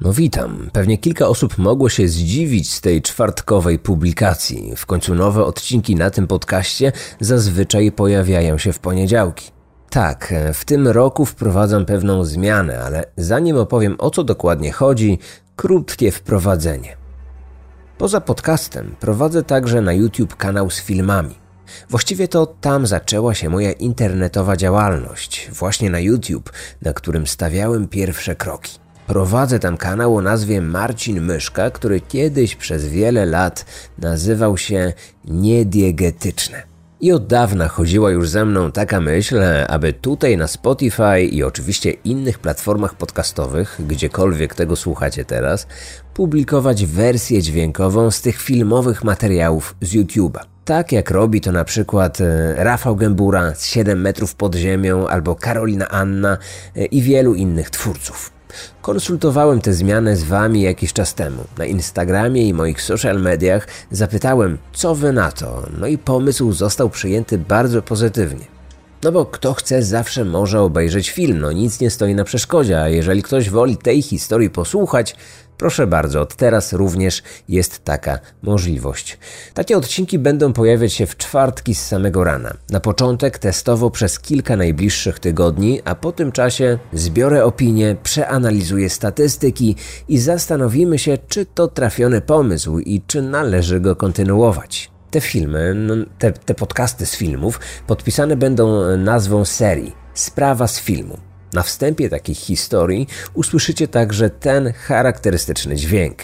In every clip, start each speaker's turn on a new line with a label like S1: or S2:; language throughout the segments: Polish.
S1: No witam. Pewnie kilka osób mogło się zdziwić z tej czwartkowej publikacji. W końcu nowe odcinki na tym podcaście zazwyczaj pojawiają się w poniedziałki. Tak, w tym roku wprowadzam pewną zmianę, ale zanim opowiem o co dokładnie chodzi, krótkie wprowadzenie. Poza podcastem prowadzę także na YouTube kanał z filmami. Właściwie to tam zaczęła się moja internetowa działalność, właśnie na YouTube, na którym stawiałem pierwsze kroki. Prowadzę tam kanał o nazwie Marcin Myszka, który kiedyś przez wiele lat nazywał się Niediegetyczne. I od dawna chodziła już ze mną taka myśl, aby tutaj na Spotify i oczywiście innych platformach podcastowych, gdziekolwiek tego słuchacie teraz, publikować wersję dźwiękową z tych filmowych materiałów z YouTube'a. Tak jak robi to na przykład e, Rafał Gębura z 7 metrów pod ziemią albo Karolina Anna e, i wielu innych twórców. Konsultowałem tę zmianę z Wami jakiś czas temu. Na Instagramie i moich social mediach zapytałem, co Wy na to, no i pomysł został przyjęty bardzo pozytywnie. No bo kto chce, zawsze może obejrzeć film, no nic nie stoi na przeszkodzie, a jeżeli ktoś woli tej historii posłuchać, Proszę bardzo, od teraz również jest taka możliwość. Takie odcinki będą pojawiać się w czwartki z samego rana. Na początek testowo przez kilka najbliższych tygodni, a po tym czasie zbiorę opinie, przeanalizuję statystyki i zastanowimy się, czy to trafiony pomysł i czy należy go kontynuować. Te filmy, no, te, te podcasty z filmów podpisane będą nazwą serii Sprawa z filmu. Na wstępie takich historii usłyszycie także ten charakterystyczny dźwięk.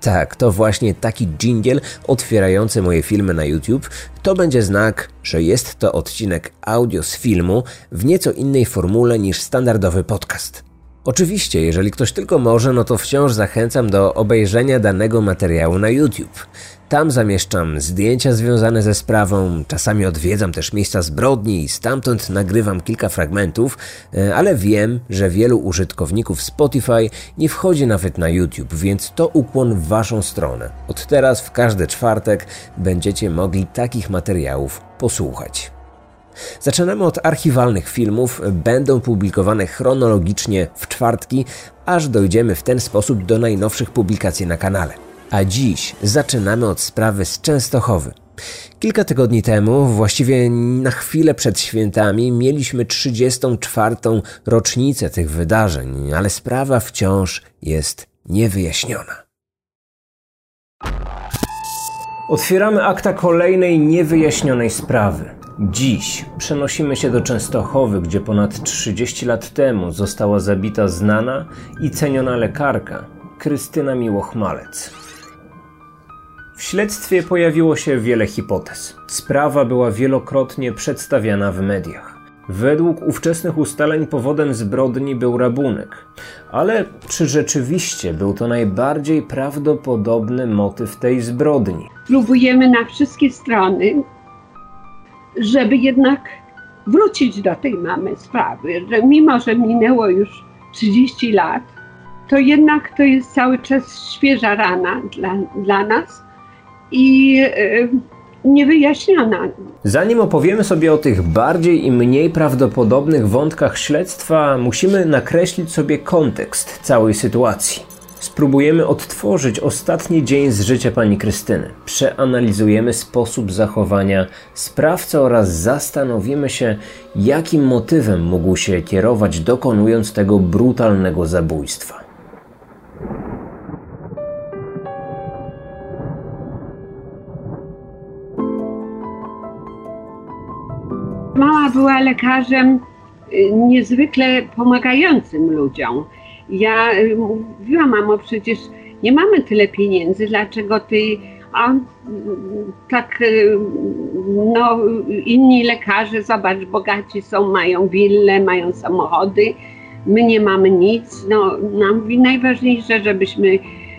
S1: Tak, to właśnie taki dżingiel otwierający moje filmy na YouTube to będzie znak, że jest to odcinek audio z filmu w nieco innej formule niż standardowy podcast. Oczywiście, jeżeli ktoś tylko może, no to wciąż zachęcam do obejrzenia danego materiału na YouTube. Tam zamieszczam zdjęcia związane ze sprawą, czasami odwiedzam też miejsca zbrodni i stamtąd nagrywam kilka fragmentów, e, ale wiem, że wielu użytkowników Spotify nie wchodzi nawet na YouTube, więc to ukłon w Waszą stronę. Od teraz w każdy czwartek będziecie mogli takich materiałów posłuchać. Zaczynamy od archiwalnych filmów, będą publikowane chronologicznie w czwartki, aż dojdziemy w ten sposób do najnowszych publikacji na kanale. A dziś zaczynamy od sprawy z Częstochowy. Kilka tygodni temu, właściwie na chwilę przed świętami, mieliśmy 34. rocznicę tych wydarzeń, ale sprawa wciąż jest niewyjaśniona. Otwieramy akta kolejnej niewyjaśnionej sprawy. Dziś przenosimy się do Częstochowy, gdzie ponad 30 lat temu została zabita znana i ceniona lekarka Krystyna Miłochmalec. W śledztwie pojawiło się wiele hipotez. Sprawa była wielokrotnie przedstawiana w mediach. Według ówczesnych ustaleń powodem zbrodni był rabunek. Ale czy rzeczywiście był to najbardziej prawdopodobny motyw tej zbrodni?
S2: Próbujemy na wszystkie strony żeby jednak wrócić do tej mamy sprawy, że mimo, że minęło już 30 lat, to jednak to jest cały czas świeża rana dla, dla nas i yy, niewyjaśniona.
S1: Zanim opowiemy sobie o tych bardziej i mniej prawdopodobnych wątkach śledztwa, musimy nakreślić sobie kontekst całej sytuacji. Spróbujemy odtworzyć ostatni dzień z życia pani Krystyny. Przeanalizujemy sposób zachowania sprawcy oraz zastanowimy się, jakim motywem mógł się kierować dokonując tego brutalnego zabójstwa.
S2: Mama była lekarzem y, niezwykle pomagającym ludziom ja y, mówiłam, mamo, przecież nie mamy tyle pieniędzy, dlaczego ty, a tak, y, no, inni lekarze, zobacz, bogaci są, mają wille, mają samochody, my nie mamy nic. No, nam najważniejsze, żebyśmy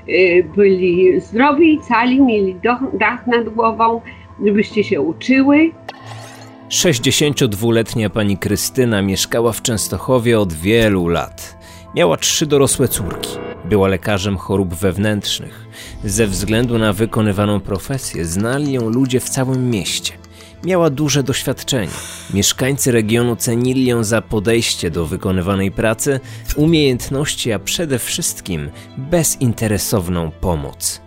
S2: y, byli zdrowi, cali, mieli dach nad głową, żebyście się uczyły.
S1: 62-letnia pani Krystyna mieszkała w Częstochowie od wielu lat. Miała trzy dorosłe córki. Była lekarzem chorób wewnętrznych. Ze względu na wykonywaną profesję znali ją ludzie w całym mieście. Miała duże doświadczenie. Mieszkańcy regionu cenili ją za podejście do wykonywanej pracy, umiejętności, a przede wszystkim bezinteresowną pomoc.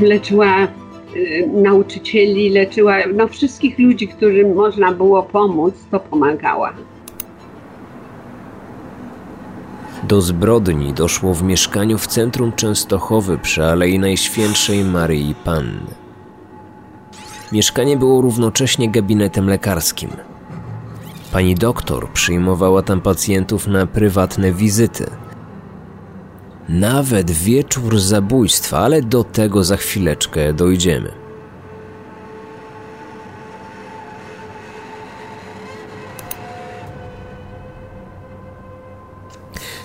S2: Leczyła nauczycieli, leczyła no, wszystkich ludzi, którym można było pomóc, to pomagała.
S1: Do zbrodni doszło w mieszkaniu w centrum Częstochowy przy Alei Najświętszej Maryi Panny. Mieszkanie było równocześnie gabinetem lekarskim. Pani doktor przyjmowała tam pacjentów na prywatne wizyty. Nawet wieczór zabójstwa, ale do tego za chwileczkę dojdziemy.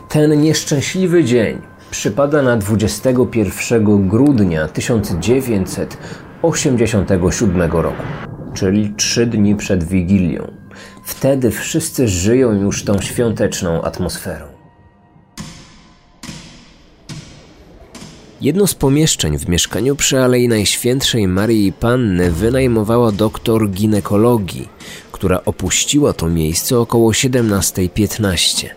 S1: Ten nieszczęśliwy dzień przypada na 21 grudnia 1987 roku, czyli trzy dni przed Wigilią. Wtedy wszyscy żyją już tą świąteczną atmosferą. Jedno z pomieszczeń w mieszkaniu przy Alei Najświętszej Maryi Panny wynajmowała doktor ginekologii, która opuściła to miejsce około 17.15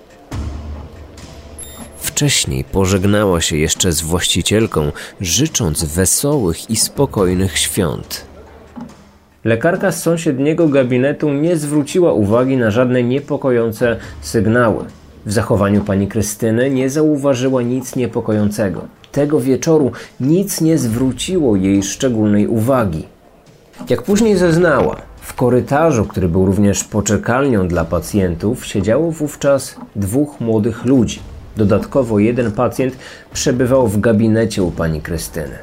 S1: wcześniej pożegnała się jeszcze z właścicielką, życząc wesołych i spokojnych świąt. Lekarka z sąsiedniego gabinetu nie zwróciła uwagi na żadne niepokojące sygnały. W zachowaniu pani Krystyny nie zauważyła nic niepokojącego. Tego wieczoru nic nie zwróciło jej szczególnej uwagi. Jak później zeznała, w korytarzu, który był również poczekalnią dla pacjentów, siedziało wówczas dwóch młodych ludzi. Dodatkowo jeden pacjent przebywał w gabinecie u pani Krystyny.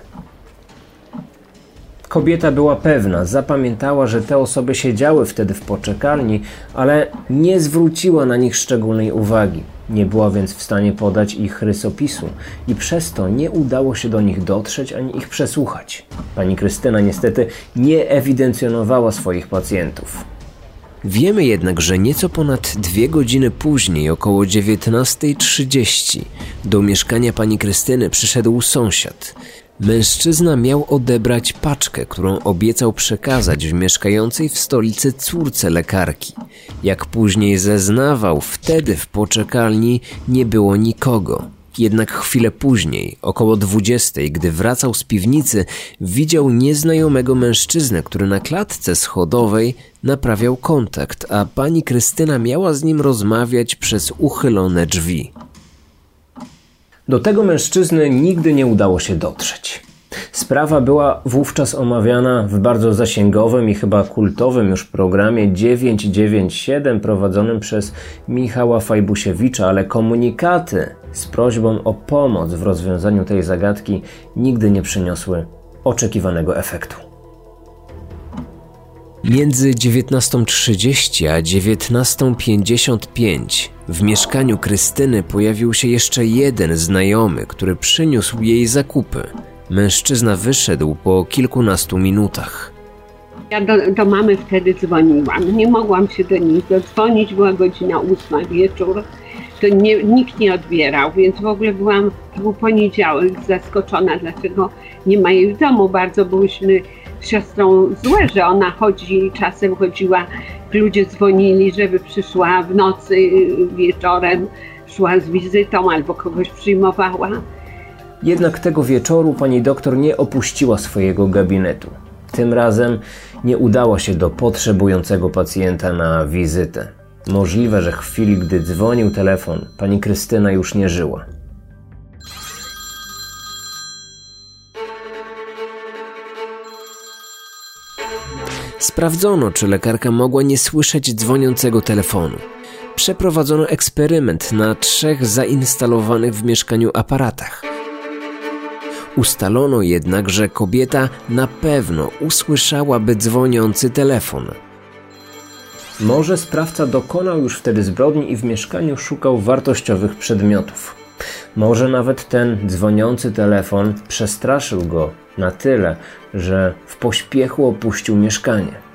S1: Kobieta była pewna, zapamiętała, że te osoby siedziały wtedy w poczekalni, ale nie zwróciła na nich szczególnej uwagi. Nie była więc w stanie podać ich rysopisu i przez to nie udało się do nich dotrzeć ani ich przesłuchać. Pani Krystyna niestety nie ewidencjonowała swoich pacjentów. Wiemy jednak, że nieco ponad dwie godziny później, około 19.30, do mieszkania pani Krystyny przyszedł sąsiad. Mężczyzna miał odebrać paczkę, którą obiecał przekazać w mieszkającej w stolicy córce lekarki. Jak później zeznawał, wtedy w poczekalni nie było nikogo. Jednak chwilę później, około dwudziestej, gdy wracał z piwnicy, widział nieznajomego mężczyznę, który na klatce schodowej naprawiał kontakt, a pani Krystyna miała z nim rozmawiać przez uchylone drzwi. Do tego mężczyzny nigdy nie udało się dotrzeć. Sprawa była wówczas omawiana w bardzo zasięgowym i chyba kultowym już programie 997 prowadzonym przez Michała Fajbusiewicza, ale komunikaty z prośbą o pomoc w rozwiązaniu tej zagadki nigdy nie przyniosły oczekiwanego efektu. Między 19.30 a 19.55 w mieszkaniu Krystyny pojawił się jeszcze jeden znajomy, który przyniósł jej zakupy. Mężczyzna wyszedł po kilkunastu minutach.
S2: Ja do, do mamy wtedy dzwoniłam. Nie mogłam się do niej dodzwonić, była godzina ósma wieczór. To nie, nikt nie odbierał, więc w ogóle byłam, to był poniedziałek, zaskoczona, dlaczego nie ma jej w domu. Bardzo byłyśmy siostrą złe, że ona chodzi, czasem chodziła, ludzie dzwonili, żeby przyszła w nocy, wieczorem, szła z wizytą albo kogoś przyjmowała.
S1: Jednak tego wieczoru pani doktor nie opuściła swojego gabinetu. Tym razem nie udała się do potrzebującego pacjenta na wizytę. Możliwe, że w chwili, gdy dzwonił telefon, pani Krystyna już nie żyła. Sprawdzono, czy lekarka mogła nie słyszeć dzwoniącego telefonu. Przeprowadzono eksperyment na trzech zainstalowanych w mieszkaniu aparatach. Ustalono jednak, że kobieta na pewno usłyszałaby dzwoniący telefon. Może sprawca dokonał już wtedy zbrodni i w mieszkaniu szukał wartościowych przedmiotów. Może nawet ten dzwoniący telefon przestraszył go na tyle, że w pośpiechu opuścił mieszkanie.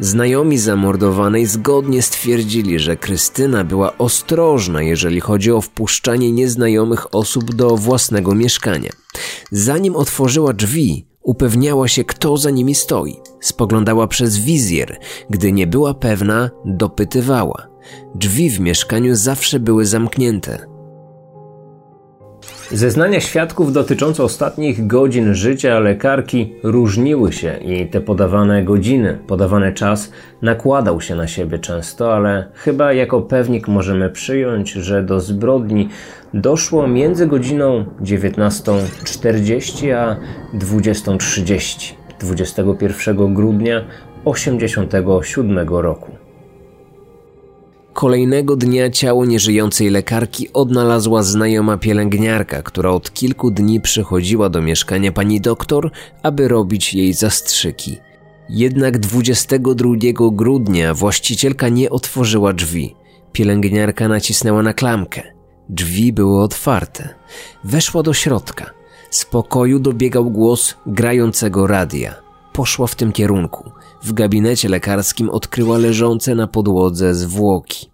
S1: Znajomi zamordowanej zgodnie stwierdzili, że Krystyna była ostrożna, jeżeli chodzi o wpuszczanie nieznajomych osób do własnego mieszkania. Zanim otworzyła drzwi, upewniała się, kto za nimi stoi. Spoglądała przez wizjer. Gdy nie była pewna, dopytywała. Drzwi w mieszkaniu zawsze były zamknięte. Zeznania świadków dotyczące ostatnich godzin życia lekarki różniły się i te podawane godziny, podawany czas nakładał się na siebie często, ale chyba jako pewnik możemy przyjąć, że do zbrodni doszło między godziną 19.40 a 20.30 21 grudnia 1987 roku. Kolejnego dnia ciało nieżyjącej lekarki odnalazła znajoma pielęgniarka, która od kilku dni przychodziła do mieszkania pani doktor, aby robić jej zastrzyki. Jednak 22 grudnia właścicielka nie otworzyła drzwi. Pielęgniarka nacisnęła na klamkę. Drzwi były otwarte. Weszła do środka. Z pokoju dobiegał głos grającego radia. Poszła w tym kierunku. W gabinecie lekarskim odkryła leżące na podłodze zwłoki.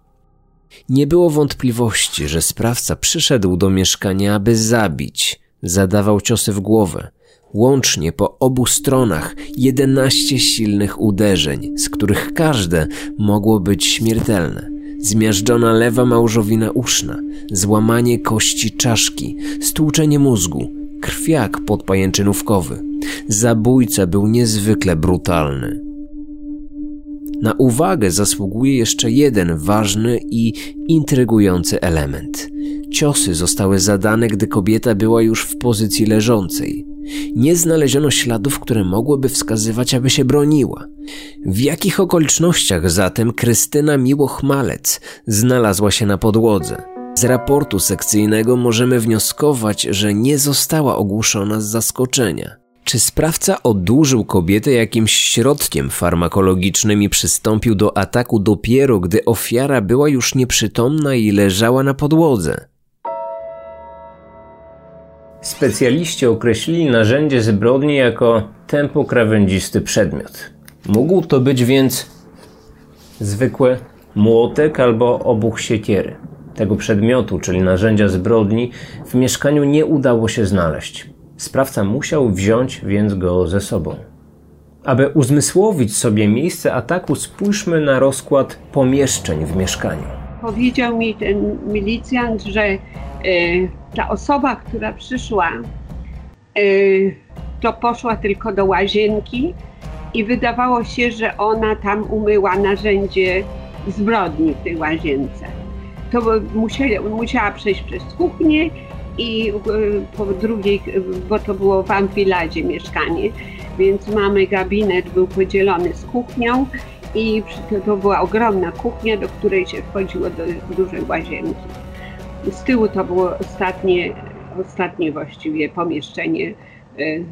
S1: Nie było wątpliwości, że sprawca przyszedł do mieszkania, aby zabić. Zadawał ciosy w głowę. Łącznie po obu stronach jedenaście silnych uderzeń, z których każde mogło być śmiertelne. Zmiażdżona lewa małżowina uszna, złamanie kości czaszki, stłuczenie mózgu, krwiak podpajęczynówkowy. Zabójca był niezwykle brutalny. Na uwagę zasługuje jeszcze jeden ważny i intrygujący element. Ciosy zostały zadane, gdy kobieta była już w pozycji leżącej. Nie znaleziono śladów, które mogłyby wskazywać, aby się broniła. W jakich okolicznościach zatem Krystyna Miłoch-Malec znalazła się na podłodze? Z raportu sekcyjnego możemy wnioskować, że nie została ogłuszona z zaskoczenia. Czy sprawca odurzył kobietę jakimś środkiem farmakologicznym i przystąpił do ataku dopiero, gdy ofiara była już nieprzytomna i leżała na podłodze? Specjaliści określili narzędzie zbrodni jako tempokrawędzisty przedmiot. Mógł to być więc zwykły młotek albo obuch siekiery. Tego przedmiotu, czyli narzędzia zbrodni, w mieszkaniu nie udało się znaleźć. Sprawca musiał wziąć więc go ze sobą. Aby uzmysłowić sobie miejsce ataku, spójrzmy na rozkład pomieszczeń w mieszkaniu.
S2: Powiedział mi ten milicjant, że e, ta osoba, która przyszła, e, to poszła tylko do łazienki i wydawało się, że ona tam umyła narzędzie zbrodni w tej łazience. To musiała, musiała przejść przez kuchnię i e, po drugiej, bo to było w amfiladzie mieszkanie, więc mamy gabinet, był podzielony z kuchnią i to była ogromna kuchnia, do której się wchodziło do dużej łazienki. Z tyłu to było ostatnie, ostatnie właściwie pomieszczenie e,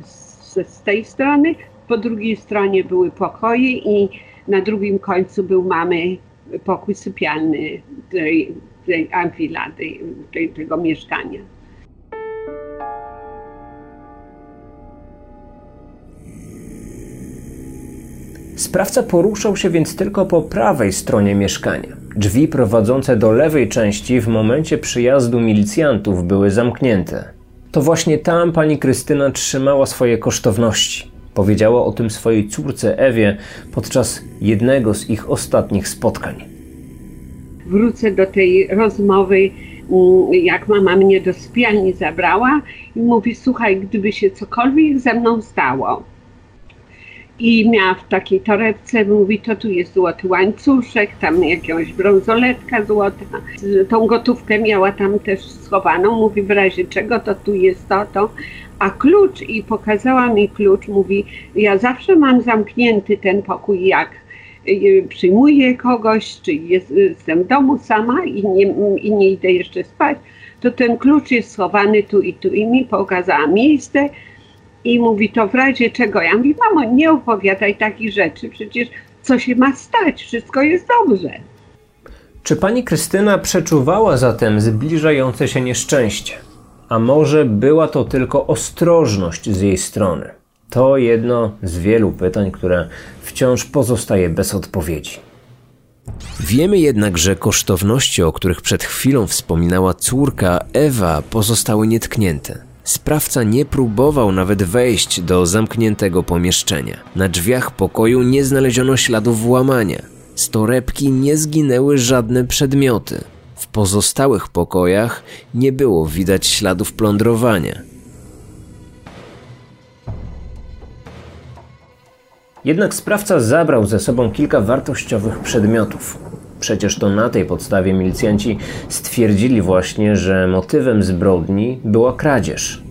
S2: z, z tej strony. Po drugiej stronie były pokoje i na drugim końcu był mamy pokój sypialny tej, tej amfilady, tej, tego mieszkania.
S1: Sprawca poruszał się więc tylko po prawej stronie mieszkania. Drzwi prowadzące do lewej części w momencie przyjazdu milicjantów były zamknięte. To właśnie tam pani Krystyna trzymała swoje kosztowności. Powiedziała o tym swojej córce Ewie podczas jednego z ich ostatnich spotkań.
S2: Wrócę do tej rozmowy, jak mama mnie do spialni zabrała i mówi: Słuchaj, gdyby się cokolwiek ze mną stało, i miała w takiej torebce, mówi, to tu jest złoty łańcuszek, tam jakąś brązoletka złota. Tą gotówkę miała tam też schowaną, mówi, w razie czego to tu jest to, to. A klucz, i pokazała mi klucz, mówi, ja zawsze mam zamknięty ten pokój, jak y, przyjmuję kogoś, czy jest, jestem w domu sama i nie, i nie idę jeszcze spać, to ten klucz jest schowany tu i tu. I mi pokazała miejsce, i mówi, to w razie czego? Ja mówię, mamo, nie opowiadaj takich rzeczy, przecież co się ma stać, wszystko jest dobrze.
S1: Czy pani Krystyna przeczuwała zatem zbliżające się nieszczęście? A może była to tylko ostrożność z jej strony? To jedno z wielu pytań, które wciąż pozostaje bez odpowiedzi. Wiemy jednak, że kosztowności, o których przed chwilą wspominała córka Ewa, pozostały nietknięte. Sprawca nie próbował nawet wejść do zamkniętego pomieszczenia. Na drzwiach pokoju nie znaleziono śladów włamania. Z torebki nie zginęły żadne przedmioty. W pozostałych pokojach nie było widać śladów plądrowania. Jednak sprawca zabrał ze sobą kilka wartościowych przedmiotów. Przecież to na tej podstawie milicjanci stwierdzili właśnie, że motywem zbrodni była kradzież.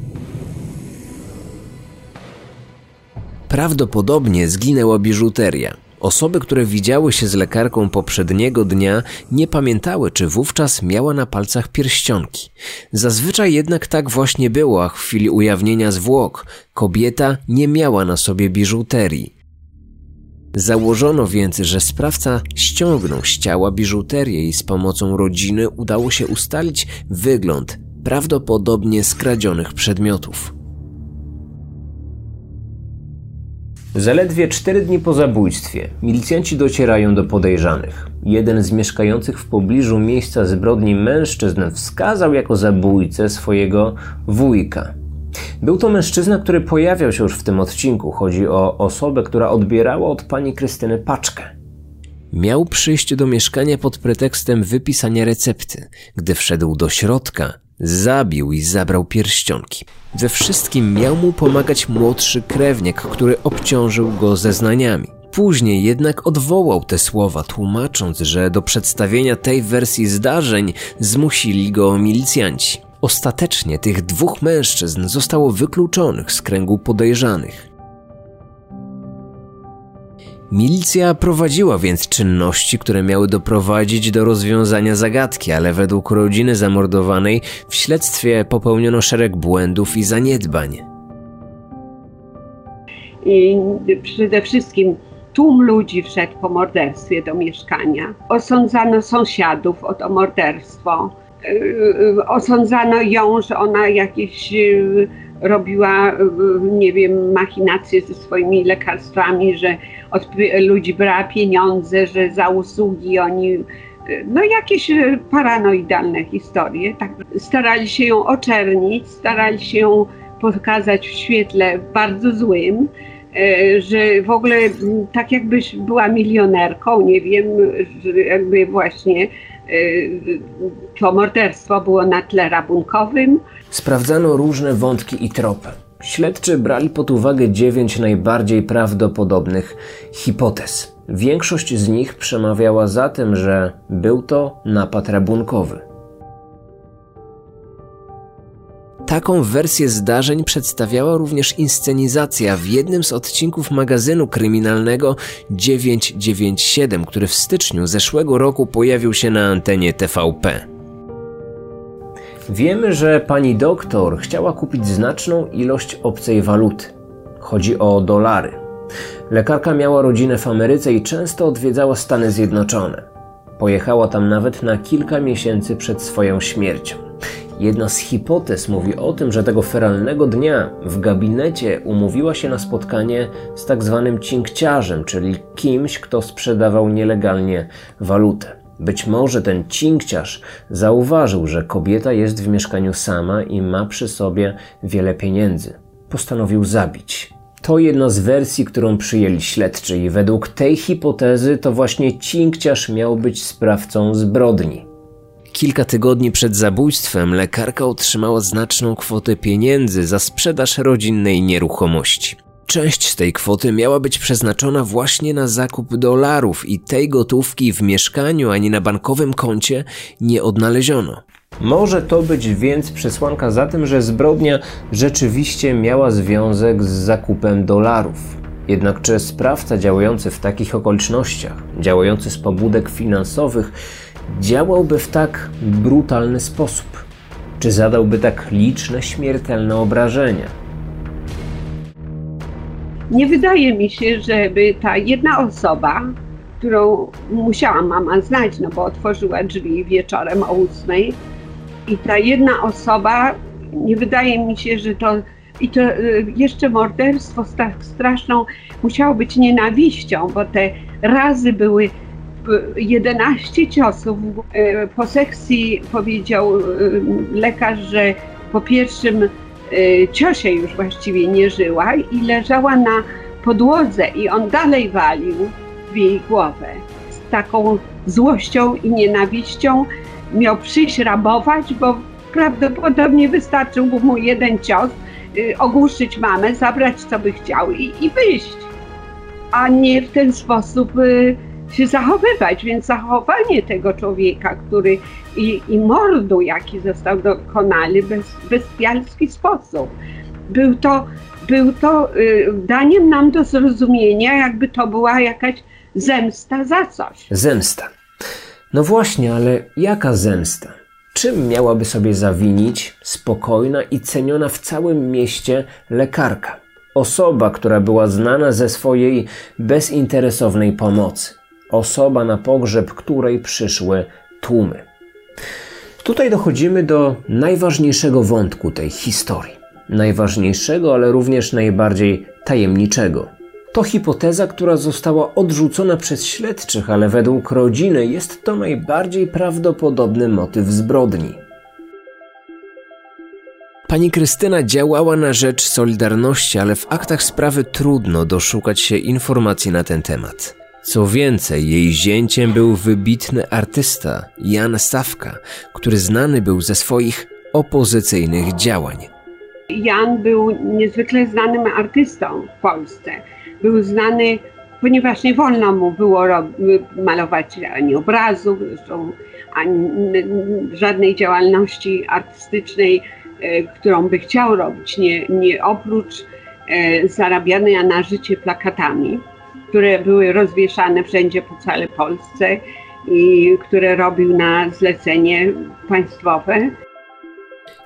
S1: Prawdopodobnie zginęła biżuteria. Osoby, które widziały się z lekarką poprzedniego dnia, nie pamiętały, czy wówczas miała na palcach pierścionki. Zazwyczaj jednak tak właśnie było, a w chwili ujawnienia zwłok kobieta nie miała na sobie biżuterii. Założono więc, że sprawca ściągnął z ciała biżuterię i z pomocą rodziny udało się ustalić wygląd prawdopodobnie skradzionych przedmiotów. Zaledwie cztery dni po zabójstwie milicjanci docierają do podejrzanych. Jeden z mieszkających w pobliżu miejsca zbrodni mężczyzn wskazał jako zabójcę swojego wujka. Był to mężczyzna, który pojawiał się już w tym odcinku. Chodzi o osobę, która odbierała od pani Krystyny paczkę. Miał przyjść do mieszkania pod pretekstem wypisania recepty. Gdy wszedł do środka, zabił i zabrał pierścionki. We wszystkim miał mu pomagać młodszy krewniak, który obciążył go zeznaniami. Później jednak odwołał te słowa, tłumacząc, że do przedstawienia tej wersji zdarzeń zmusili go milicjanci. Ostatecznie tych dwóch mężczyzn zostało wykluczonych z kręgu podejrzanych. Milicja prowadziła więc czynności, które miały doprowadzić do rozwiązania zagadki, ale według rodziny zamordowanej w śledztwie popełniono szereg błędów i zaniedbań.
S2: I przede wszystkim tłum ludzi wszedł po morderstwie do mieszkania. Osądzano sąsiadów o to morderstwo. Y, osądzano ją, że ona jakieś y, robiła, nie wiem, machinacje ze swoimi lekarstwami, że od ludzi brała pieniądze, że za usługi oni no jakieś paranoidalne historie. Tak. Starali się ją oczernić, starali się ją pokazać w świetle bardzo złym, że w ogóle tak jakbyś była milionerką, nie wiem, że jakby właśnie to morderstwo było na tle rabunkowym.
S1: Sprawdzano różne wątki i tropy. Śledczy brali pod uwagę dziewięć najbardziej prawdopodobnych hipotez. Większość z nich przemawiała za tym, że był to napad rabunkowy. Taką wersję zdarzeń przedstawiała również inscenizacja w jednym z odcinków magazynu kryminalnego 997, który w styczniu zeszłego roku pojawił się na antenie TVP. Wiemy, że pani doktor chciała kupić znaczną ilość obcej waluty. Chodzi o dolary. Lekarka miała rodzinę w Ameryce i często odwiedzała Stany Zjednoczone. Pojechała tam nawet na kilka miesięcy przed swoją śmiercią. Jedna z hipotez mówi o tym, że tego feralnego dnia w gabinecie umówiła się na spotkanie z tak zwanym cinkciarzem, czyli kimś, kto sprzedawał nielegalnie walutę. Być może ten cinkciarz zauważył, że kobieta jest w mieszkaniu sama i ma przy sobie wiele pieniędzy. Postanowił zabić. To jedna z wersji, którą przyjęli śledczy i według tej hipotezy to właśnie cinkciarz miał być sprawcą zbrodni. Kilka tygodni przed zabójstwem lekarka otrzymała znaczną kwotę pieniędzy za sprzedaż rodzinnej nieruchomości. Część z tej kwoty miała być przeznaczona właśnie na zakup dolarów i tej gotówki w mieszkaniu ani na bankowym koncie nie odnaleziono. Może to być więc przesłanka za tym, że zbrodnia rzeczywiście miała związek z zakupem dolarów. Jednak czy sprawca działający w takich okolicznościach, działający z pobudek finansowych, działałby w tak brutalny sposób? Czy zadałby tak liczne śmiertelne obrażenia?
S2: Nie wydaje mi się, żeby ta jedna osoba, którą musiała mama znać, no bo otworzyła drzwi wieczorem o ósmej, i ta jedna osoba, nie wydaje mi się, że to I to y, jeszcze morderstwo tak straszną musiało być nienawiścią, bo te razy były 11 ciosów. Y, po sekcji powiedział y, lekarz, że po pierwszym ciosie już właściwie nie żyła i leżała na podłodze i on dalej walił w jej głowę. Z taką złością i nienawiścią miał przyjść rabować, bo prawdopodobnie wystarczył mu jeden cios, ogłuszyć mamę, zabrać co by chciał i, i wyjść, a nie w ten sposób się zachowywać. Więc zachowanie tego człowieka, który i, i mordu, jaki został dokonany bez bestialski sposób, był to, był to y, daniem nam do zrozumienia, jakby to była jakaś zemsta za coś.
S1: Zemsta. No właśnie, ale jaka zemsta? Czym miałaby sobie zawinić spokojna i ceniona w całym mieście lekarka? Osoba, która była znana ze swojej bezinteresownej pomocy. Osoba, na pogrzeb której przyszły tłumy. Tutaj dochodzimy do najważniejszego wątku tej historii. Najważniejszego, ale również najbardziej tajemniczego. To hipoteza, która została odrzucona przez śledczych, ale według rodziny jest to najbardziej prawdopodobny motyw zbrodni. Pani Krystyna działała na rzecz Solidarności, ale w aktach sprawy trudno doszukać się informacji na ten temat. Co więcej, jej zięciem był wybitny artysta Jan Sawka, który znany był ze swoich opozycyjnych działań.
S2: Jan był niezwykle znanym artystą w Polsce był znany, ponieważ nie wolno mu było malować ani obrazów, ani żadnej działalności artystycznej, e, którą by chciał robić, nie, nie oprócz e, zarabiania na życie plakatami, które były rozwieszane wszędzie po całej Polsce i które robił na zlecenie państwowe.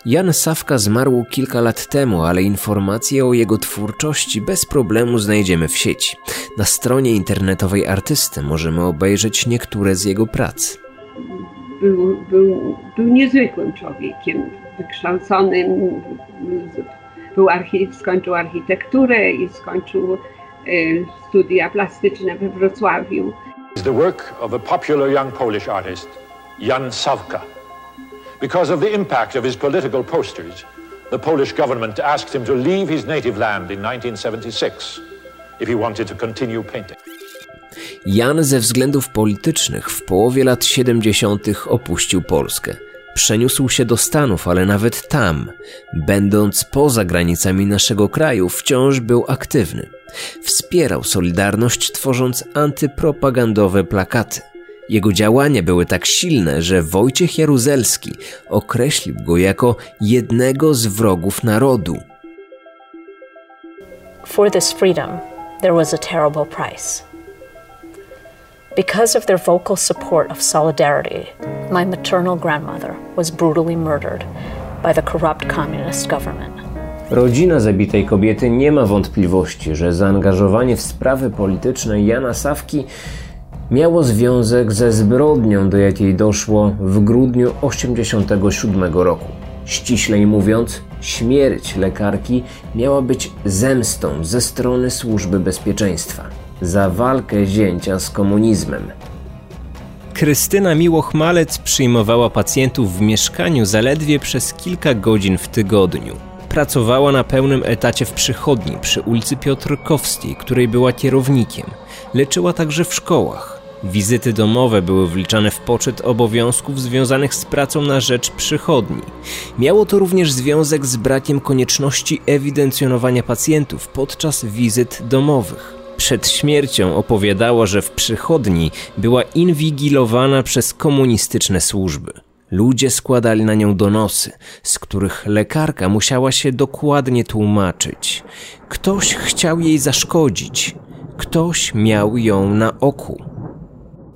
S1: Jan Sawka zmarł kilka lat temu, ale informacje o jego twórczości bez problemu znajdziemy w sieci. Na stronie internetowej artysty możemy obejrzeć niektóre z jego prac.
S2: Był, był, był niezwykłym człowiekiem, wykształconym. Był archi skończył architekturę i skończył studia plastyczne we Wrocławiu.
S3: The work of a popular young Polish artist, Jan Sawka. Because of the impact of his political posters, the Polish government asked him to leave his native land in 1976 if he wanted to continue painting.
S1: Jan ze względów politycznych w połowie lat 70. opuścił Polskę. Przeniósł się do Stanów, ale nawet tam, będąc poza granicami naszego kraju, wciąż był aktywny. Wspierał Solidarność, tworząc antypropagandowe plakaty. Jego działania były tak silne, że Wojciech Jaruzelski określił go jako jednego z wrogów narodu.
S4: For this freedom, there was a terrible price. Because of their vocal support of solidarity, my maternal grandmother was brutally murdered by the corrupt communist government.
S1: Rodzina zabitej kobiety nie ma wątpliwości, że zaangażowanie w sprawy polityczne Jana Sawki miało związek ze zbrodnią, do jakiej doszło w grudniu 1987 roku. Ściślej mówiąc, śmierć lekarki miała być zemstą ze strony służby bezpieczeństwa za walkę zięcia z komunizmem. Krystyna Miłochmalec przyjmowała pacjentów w mieszkaniu zaledwie przez kilka godzin w tygodniu. Pracowała na pełnym etacie w przychodni przy ulicy Piotrkowskiej, której była kierownikiem. Leczyła także w szkołach. Wizyty domowe były wliczane w poczet obowiązków związanych z pracą na rzecz przychodni. Miało to również związek z brakiem konieczności ewidencjonowania pacjentów podczas wizyt domowych. Przed śmiercią opowiadała, że w przychodni była inwigilowana przez komunistyczne służby. Ludzie składali na nią donosy, z których lekarka musiała się dokładnie tłumaczyć. Ktoś chciał jej zaszkodzić, ktoś miał ją na oku.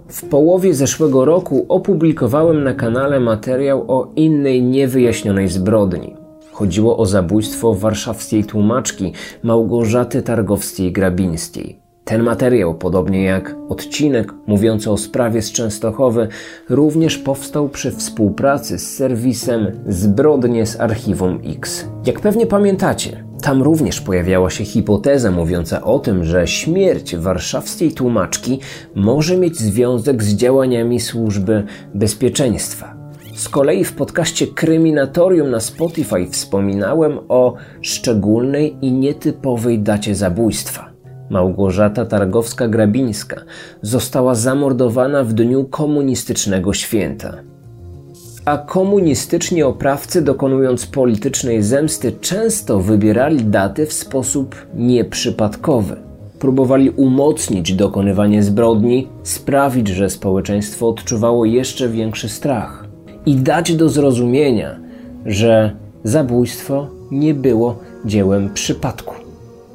S1: W połowie zeszłego roku opublikowałem na kanale materiał o innej niewyjaśnionej zbrodni. Chodziło o zabójstwo warszawskiej tłumaczki Małgorzaty Targowskiej-Grabińskiej. Ten materiał, podobnie jak odcinek mówiący o sprawie z Częstochowy, również powstał przy współpracy z serwisem Zbrodnie z Archiwum X. Jak pewnie pamiętacie, Tam również pojawiała się hipoteza mówiąca o tym, że śmierć warszawskiej tłumaczki może mieć związek z działaniami służby bezpieczeństwa. Z kolei w podcaście Kryminatorium na Spotify wspominałem o szczególnej i nietypowej dacie zabójstwa. Małgorzata Targowska-Grabińska została zamordowana w dniu komunistycznego święta. A komunistyczni oprawcy, dokonując politycznej zemsty, często wybierali daty w sposób nieprzypadkowy. Próbowali umocnić dokonywanie zbrodni, sprawić, że społeczeństwo odczuwało jeszcze większy strach i dać do zrozumienia, że zabójstwo nie było dziełem przypadku.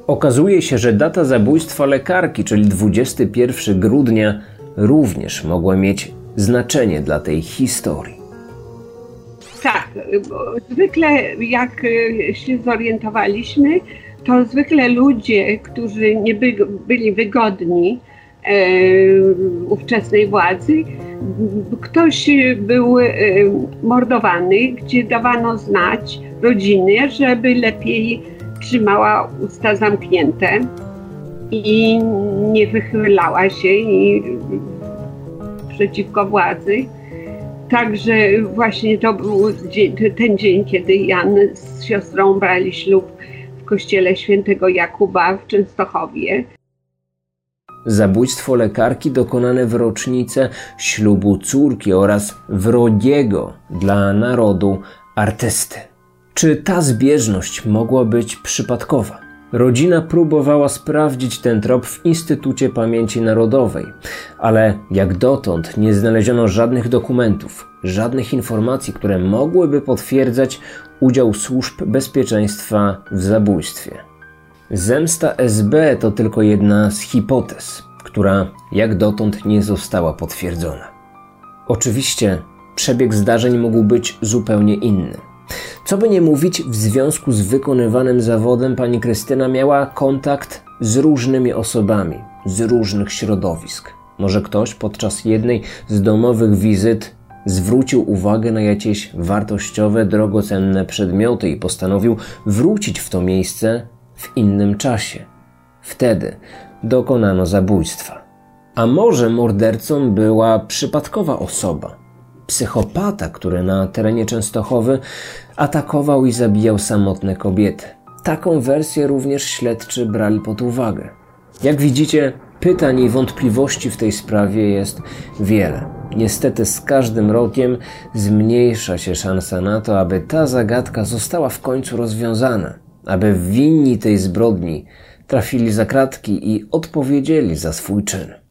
S1: Okazuje się, że data zabójstwa lekarki, czyli 21 grudnia, również mogła mieć znaczenie dla tej historii.
S2: Tak, zwykle jak się zorientowaliśmy, to zwykle ludzie, którzy nie by, byli wygodni e, ówczesnej władzy, ktoś był e, mordowany, gdzie dawano znać rodzinie, żeby lepiej trzymała usta zamknięte i nie wychylała się i przeciwko władzy. Także właśnie to był ten dzień, kiedy Jan z siostrą brali ślub w kościele świętego Jakuba w Częstochowie.
S1: Zabójstwo lekarki dokonane w rocznicę ślubu córki oraz wrogiego dla narodu artysty. Czy ta zbieżność mogła być przypadkowa? Rodzina próbowała sprawdzić ten trop w Instytucie Pamięci Narodowej, ale jak dotąd nie znaleziono żadnych dokumentów, żadnych informacji, które mogłyby potwierdzać udział służb bezpieczeństwa w zabójstwie. Zemsta SB to tylko jedna z hipotez, która jak dotąd nie została potwierdzona. Oczywiście przebieg zdarzeń mógł być zupełnie inny. Co by nie mówić, w związku z wykonywanym zawodem pani Krystyna miała kontakt z różnymi osobami, z różnych środowisk. Może ktoś podczas jednej z domowych wizyt zwrócił uwagę na jakieś wartościowe, drogocenne przedmioty i postanowił wrócić w to miejsce w innym czasie. Wtedy dokonano zabójstwa. A może mordercą była przypadkowa osoba, psychopata, który na terenie Częstochowy atakował i zabijał samotne kobiety. Taką wersję również śledczy brali pod uwagę. Jak widzicie, pytań i wątpliwości w tej sprawie jest wiele. Niestety z każdym rokiem zmniejsza się szansa na to, aby ta zagadka została w końcu rozwiązana, aby winni tej zbrodni trafili za kratki i odpowiedzieli za swój czyn.